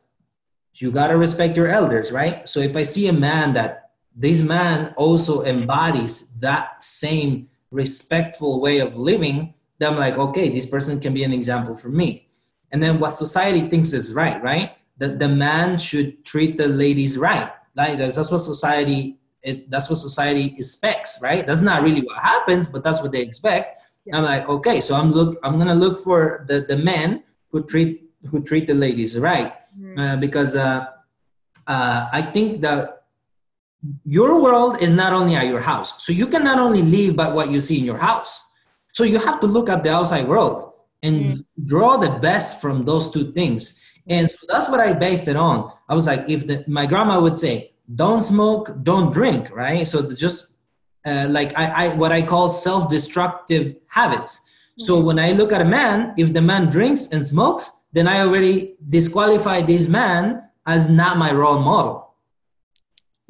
you gotta respect your elders, right? So if I see a man that this man also embodies that same respectful way of living, then I'm like, okay, this person can be an example for me. And then what society thinks is right, right? That the man should treat the ladies right. Like that's, that's what society it, that's what society expects, right? That's not really what happens, but that's what they expect. I'm like, okay, so I'm look, I'm gonna look for the the men who treat who treat the ladies right, mm-hmm. uh, because uh, uh, I think that your world is not only at your house, so you can not only live by what you see in your house, so you have to look at the outside world and mm-hmm. draw the best from those two things. And so that's what I based it on. I was like, if the, my grandma would say, don't smoke, don't drink, right? So just uh, like I, I, what I call self-destructive habits. So mm-hmm. when I look at a man, if the man drinks and smokes, then I already disqualify this man as not my role model.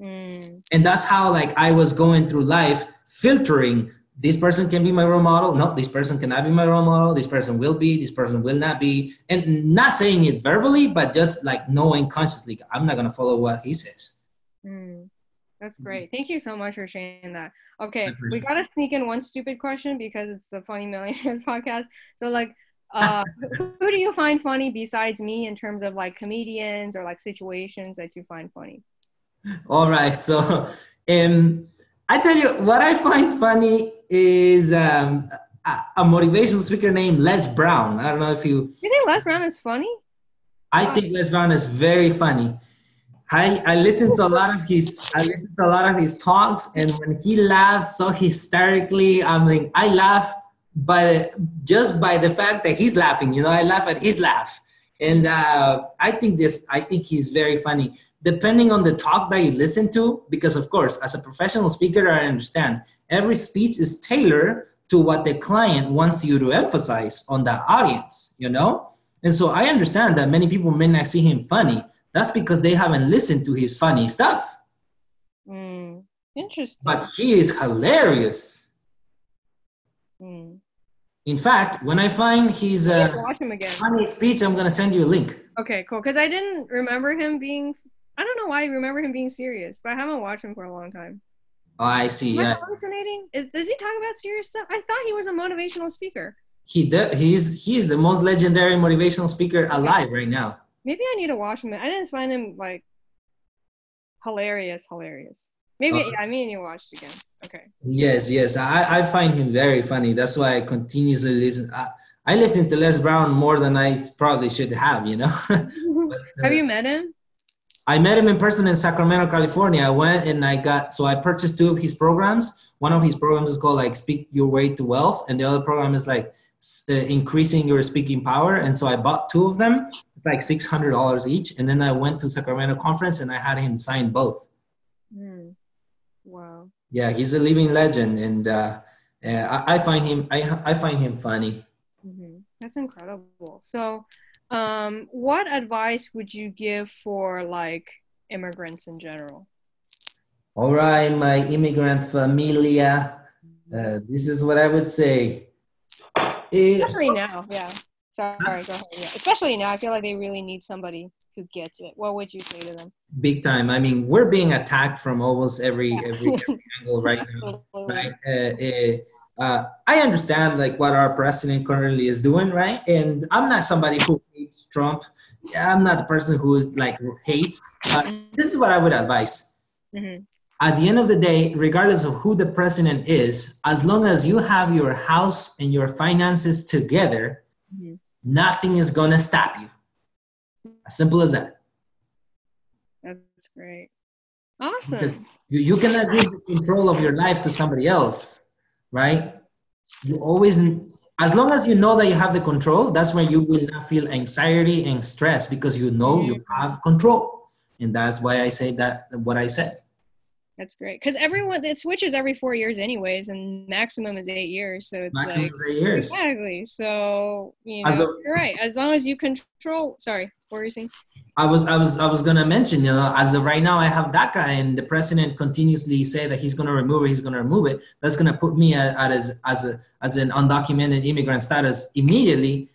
Mm. And that's how like I was going through life filtering this person can be my role model. No, this person cannot be my role model. This person will be, this person will not be. And not saying it verbally, but just like knowing consciously, I'm not going to follow what he says. Mm. That's mm-hmm. great. Thank you so much for sharing that. Okay, we gotta sneak in one stupid question because it's the Funny Millionaires podcast. So, like, uh, who do you find funny besides me in terms of like comedians or like situations that you find funny? All right. So, um, I tell you what I find funny is um, a, a motivational speaker named Les Brown. I don't know if you. You think Les Brown is funny? I think Les Brown is very funny. I, I listened to a lot of his I listened to a lot of his talks and when he laughs so hysterically, I'm like I laugh by just by the fact that he's laughing, you know, I laugh at his laugh. And uh, I think this I think he's very funny depending on the talk that you listen to, because of course, as a professional speaker, I understand every speech is tailored to what the client wants you to emphasize on the audience, you know? And so I understand that many people may not see him funny. That's because they haven't listened to his funny stuff. Mm, interesting. But he is hilarious. Mm. In fact, when I find his uh, watch him again. funny speech, I'm gonna send you a link. Okay, cool. Because I didn't remember him being. I don't know why I remember him being serious, but I haven't watched him for a long time. Oh, I see. Am Yeah, hallucinating? Is does he talk about serious stuff? I thought he was a motivational speaker. he de- he's he is the most legendary motivational speaker alive right now. Maybe I need to watch him. I didn't find him like hilarious, hilarious. Maybe Uh, yeah, I mean you watched again. Okay. Yes, yes, I, I find him very funny. That's why I continuously listen. I, I listen to Les Brown more than I probably should have. You know. But, uh, Have you met him? I met him in person in Sacramento, California. I went and I got so I purchased two of his programs. One of his programs is called like Speak Your Way to Wealth, and the other program is like uh, increasing your speaking power. And so I bought two of them, like six hundred dollars each. And then I went to Sacramento conference and I had him sign both. Hmm. Wow. Yeah, he's a living legend, and uh, I, I find him I, I find him funny. hmm That's incredible. So, um, what advice would you give for like immigrants in general? All right, my immigrant familia. Uh, this is what I would say. Especially now, yeah. Sorry, go ahead. Yeah. Especially now, I feel like they really need somebody who gets it. What would you say to them? big time. I mean, we're being attacked from almost every Yeah. every, every angle right now. Right? Uh, uh, uh, I understand like what our president currently is doing, right? And I'm not somebody who hates Trump. I'm not the person who like hates. But this is what I would advise. Mhm. At the end of the day, regardless of who the president is, as long as you have your house and your finances together, Mhm. Nothing is gonna stop you. As simple as that. That's great. Awesome. You, you cannot give the control of your life to somebody else, right? You always, as long as you know that you have the control, that's when you will not feel anxiety and stress because you know you mm-hmm. have control. And that's why I say that, what I said. That's great. Because everyone, it switches every four years, anyways, and maximum is eight years. So it's Maximum like, eight years. exactly. So, you know, a- you're right. As long as you control, sorry, what were you saying? I was, I was, I was gonna mention, you know, as of right now, I have DACA, and the president continuously say that he's gonna remove it. He's gonna remove it. That's gonna put me at, at as as a as an undocumented immigrant status immediately.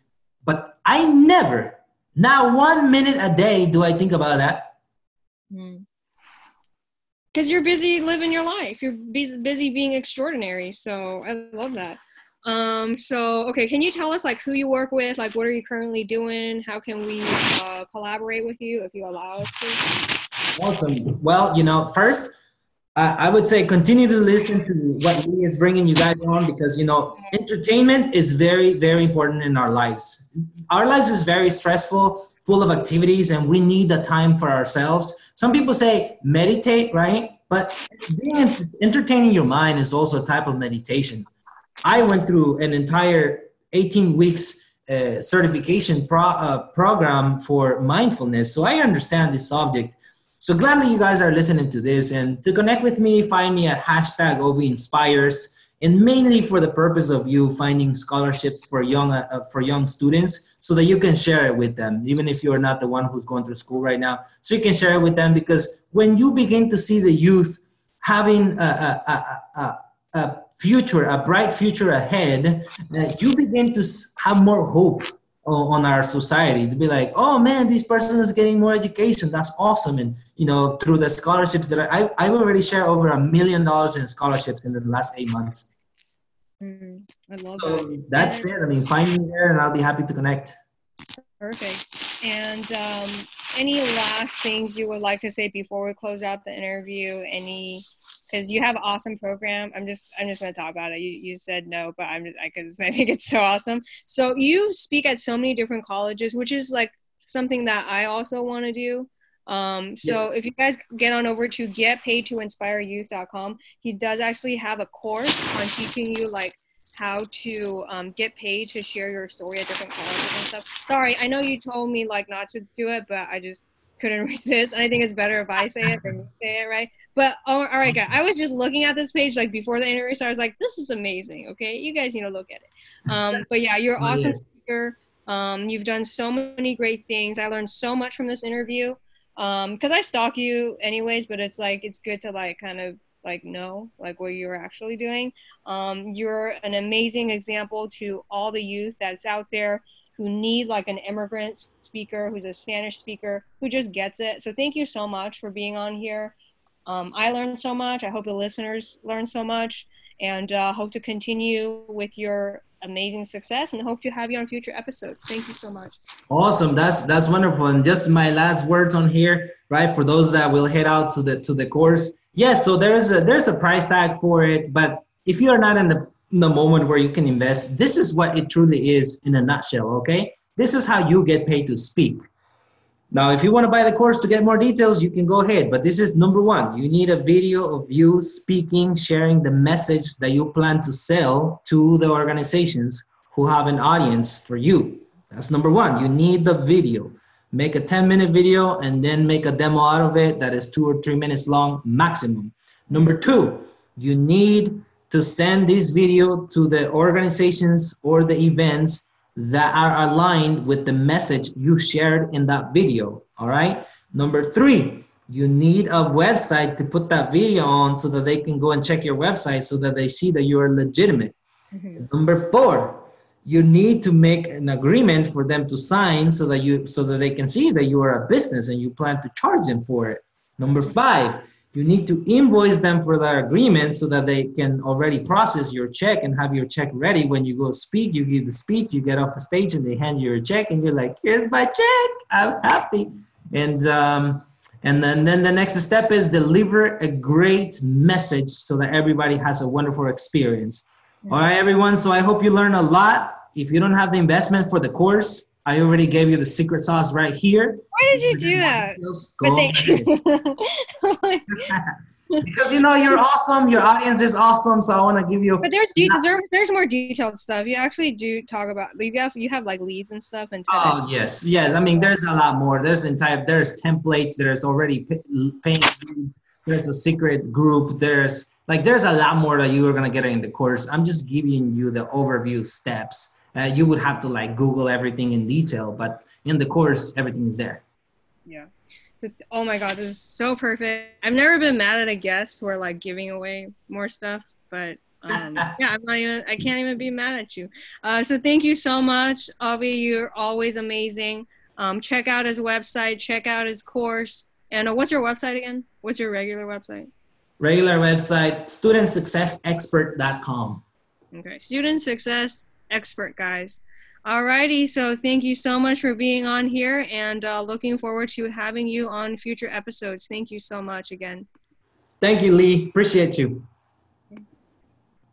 But I never, not one minute a day, do I think about that. Hmm. Because you're busy living your life. You're busy, being extraordinary. So I love that. Um, so, okay, can you tell us like who you work with? Like, what are you currently doing? How can we uh, collaborate with you if you allow us to? Awesome. Well, you know, first, I I would say continue to listen to what Lee is bringing you guys on because you know entertainment is very very important in our lives. Our lives is very stressful, full of activities, and we need the time for ourselves. Some people say meditate, right? But being entertaining your mind is also a type of meditation. I went through an entire 18 weeks uh, certification pro- uh, program for mindfulness, so I understand this subject. So gladly you guys are listening to this, and to connect with me, find me at hashtag Ovi Inspires, and mainly for the purpose of you finding scholarships for young uh, uh, for young students, so that you can share it with them, even if you're not the one who's going through school right now. So you can share it with them because when you begin to see the youth having a, a, a, a, future, a bright future ahead, uh, you begin to have more hope on our society to be like, oh man, this person is getting more education. That's awesome. And you know, through the scholarships that I I've already shared over a million dollars in scholarships in the last eight months. Mm, I love that. That's it. I mean, find me there, and I'll be happy to connect. Perfect. And um, any last things you would like to say before we close out the interview? Any, because you have an awesome program. I'm just, I'm just going to talk about it. You, you said no, but I'm just, because I think it's so awesome. So you speak at so many different colleges, which is like something that I also want to do. Um, so if you guys get on over to getpaidtoinspireyouth.com, he does actually have a course on teaching you like how to um, get paid to share your story at different colleges and stuff. Sorry, I know you told me like not to do it, but I just couldn't resist. I think it's better if I say it than you say it, right? But oh, all right, guys. I was just looking at this page like before the interview started. I was like, this is amazing. Okay, you guys need to look at it. Um, but yeah, you're awesome speaker. Um, you've done so many great things. I learned so much from this interview. Um, cause I stalk you anyways, but it's like it's good to like kind of like know like what you're actually doing. Um, you're an amazing example to all the youth that's out there who need like an immigrant speaker who's a Spanish speaker who just gets it. So thank you so much for being on here. Um, I learned so much. I hope the listeners learn so much and uh, hope to continue with your amazing success and hope to have you on future episodes. Thank you so much. Awesome. That's that's wonderful. And just my last words on here, right? For those that will head out to the to the course. Yes, so there's a there's a price tag for it, but if you are not in the in the moment where you can invest, this is what it truly is in a nutshell, okay? This is how you get paid to speak. Now, if you want to buy the course to get more details, you can go ahead. But this is number one. You need a video of you speaking, sharing the message that you plan to sell to the organizations who have an audience for you. That's number one. You need the video. Make a 10 minute video and then make a demo out of it that is two or three minutes long maximum. Number two, you need to send this video to the organizations or the events that are aligned with the message you shared in that video. All right. Number three, you need a website to put that video on so that they can go and check your website so that they see that you are legitimate. Mm-hmm. Number four, you need to make an agreement for them to sign so that you so that they can see that you are a business and you plan to charge them for it. Number five, you need to invoice them for that agreement so that they can already process your check and have your check ready. When you go speak you give the speech you get off the stage and they hand you your check and you're like here's my check. I'm happy. And um, and then, then the next step is deliver a great message so that everybody has a wonderful experience. All right everyone. So i hope you learn a lot. If you don't have the investment for the course I already gave you the secret sauce right here. Why did you do that? because you know you're awesome. Your audience is awesome, so I want to give you. A- But there's de- there, there's more detailed stuff. You actually do talk about you have you have like leads and stuff and. Oh yes, yes. I mean, there's a lot more. There's entire there's templates. There's already paying. There's a secret group. There's like there's a lot more that you are gonna get in the course. I'm just giving you the overview steps uh, you would have to like Google everything in detail, but in the course, everything is there. Yeah. So, oh my God, this is so perfect. I've never been mad at a guest who are like giving away more stuff, but um, yeah, I'm not even, I can't even be mad at you. Uh, so thank you so much, Avi. You're always amazing. Um, check out his website, check out his course. And uh, what's your website again? What's your regular website? Regular website, studentsuccessexpert.com. Okay, student success expert, guys. Alrighty, so thank you so much for being on here and uh, looking forward to having you on future episodes. Thank you so much again. Thank you, Lee. Appreciate you.